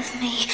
of me.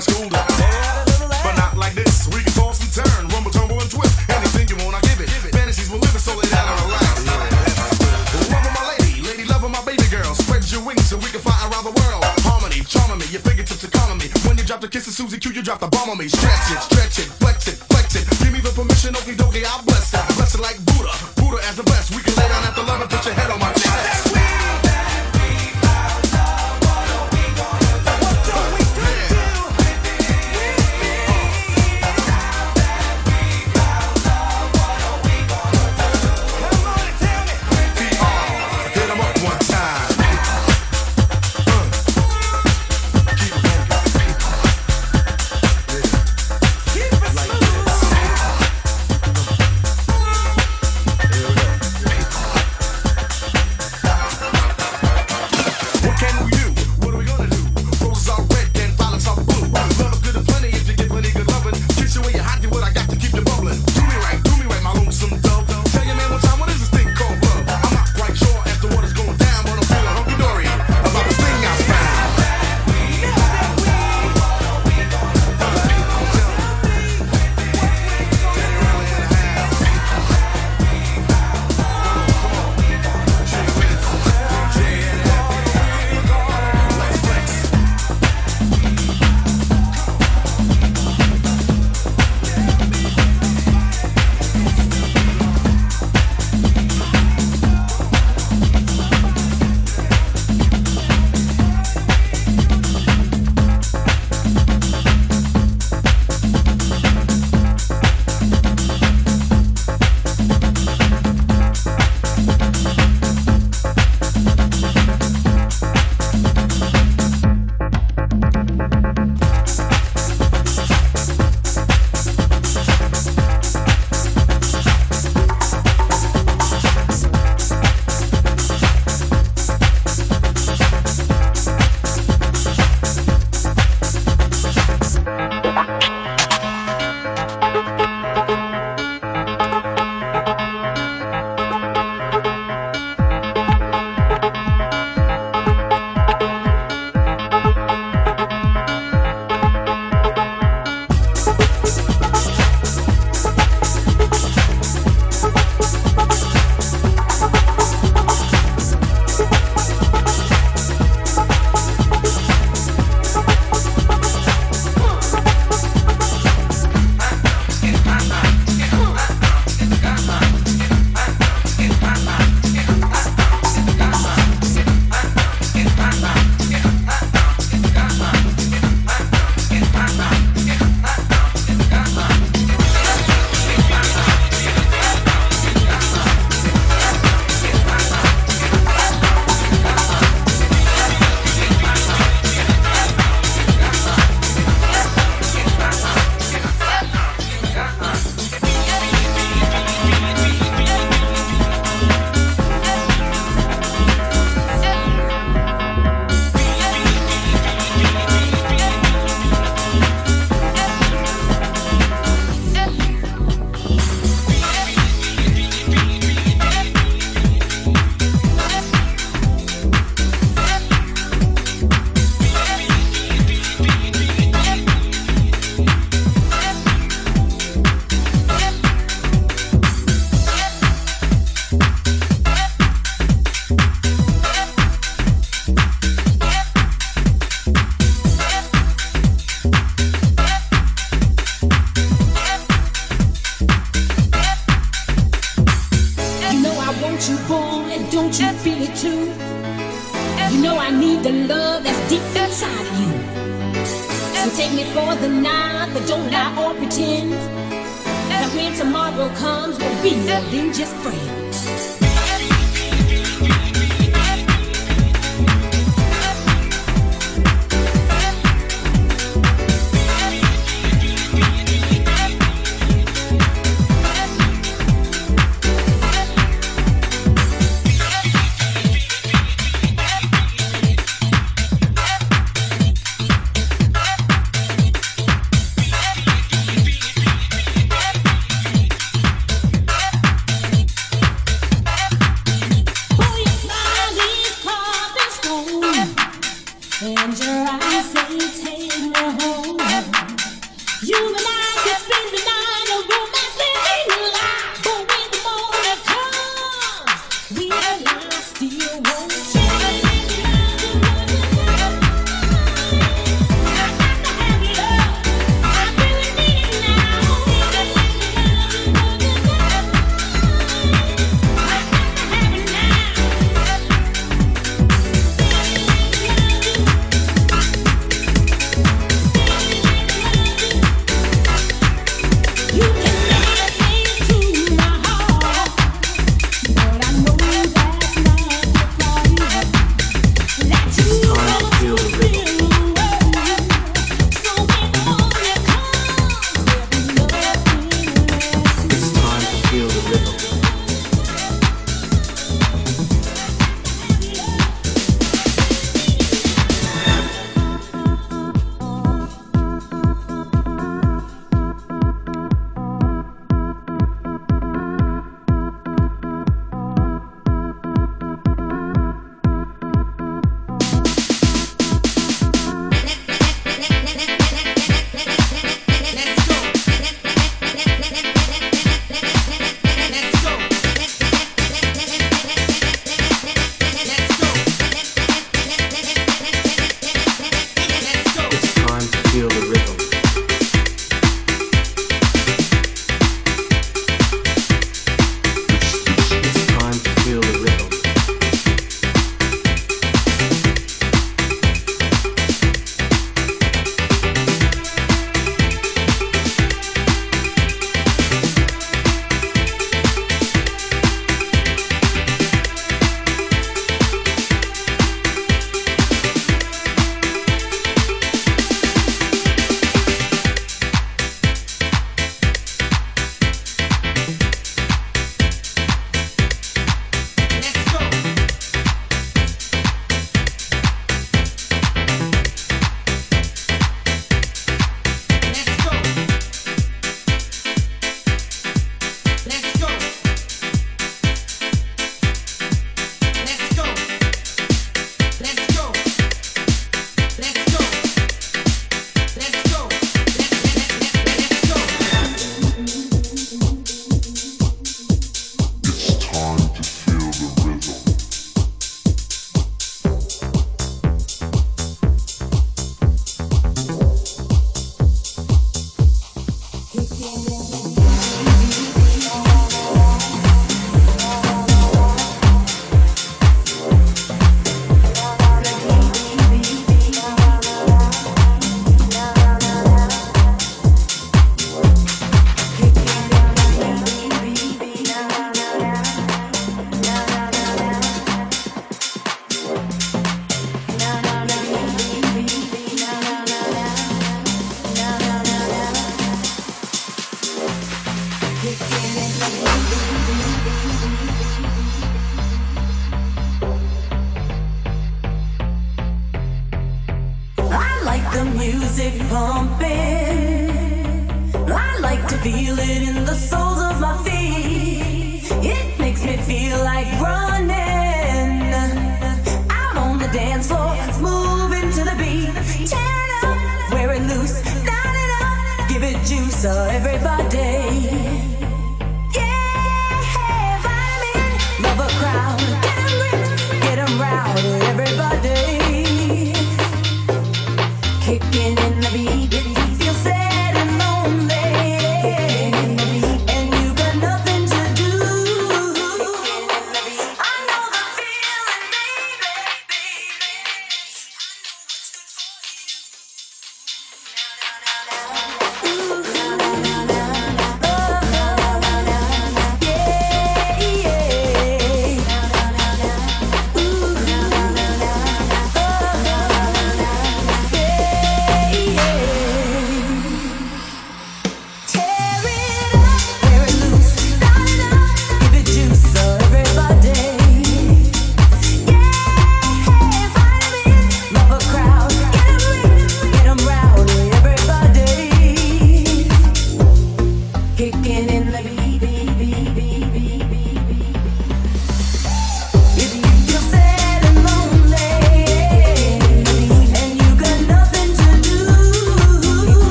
Play school and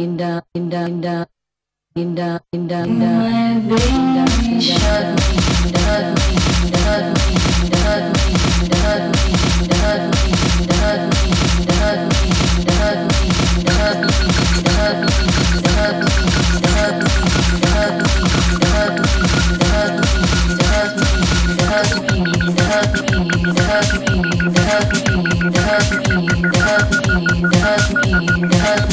Inda, Inda, Inda, Inda, Inda, Inda, Inda, Inda, Inda, Inda, Inda, Inda, Inda, Thank you.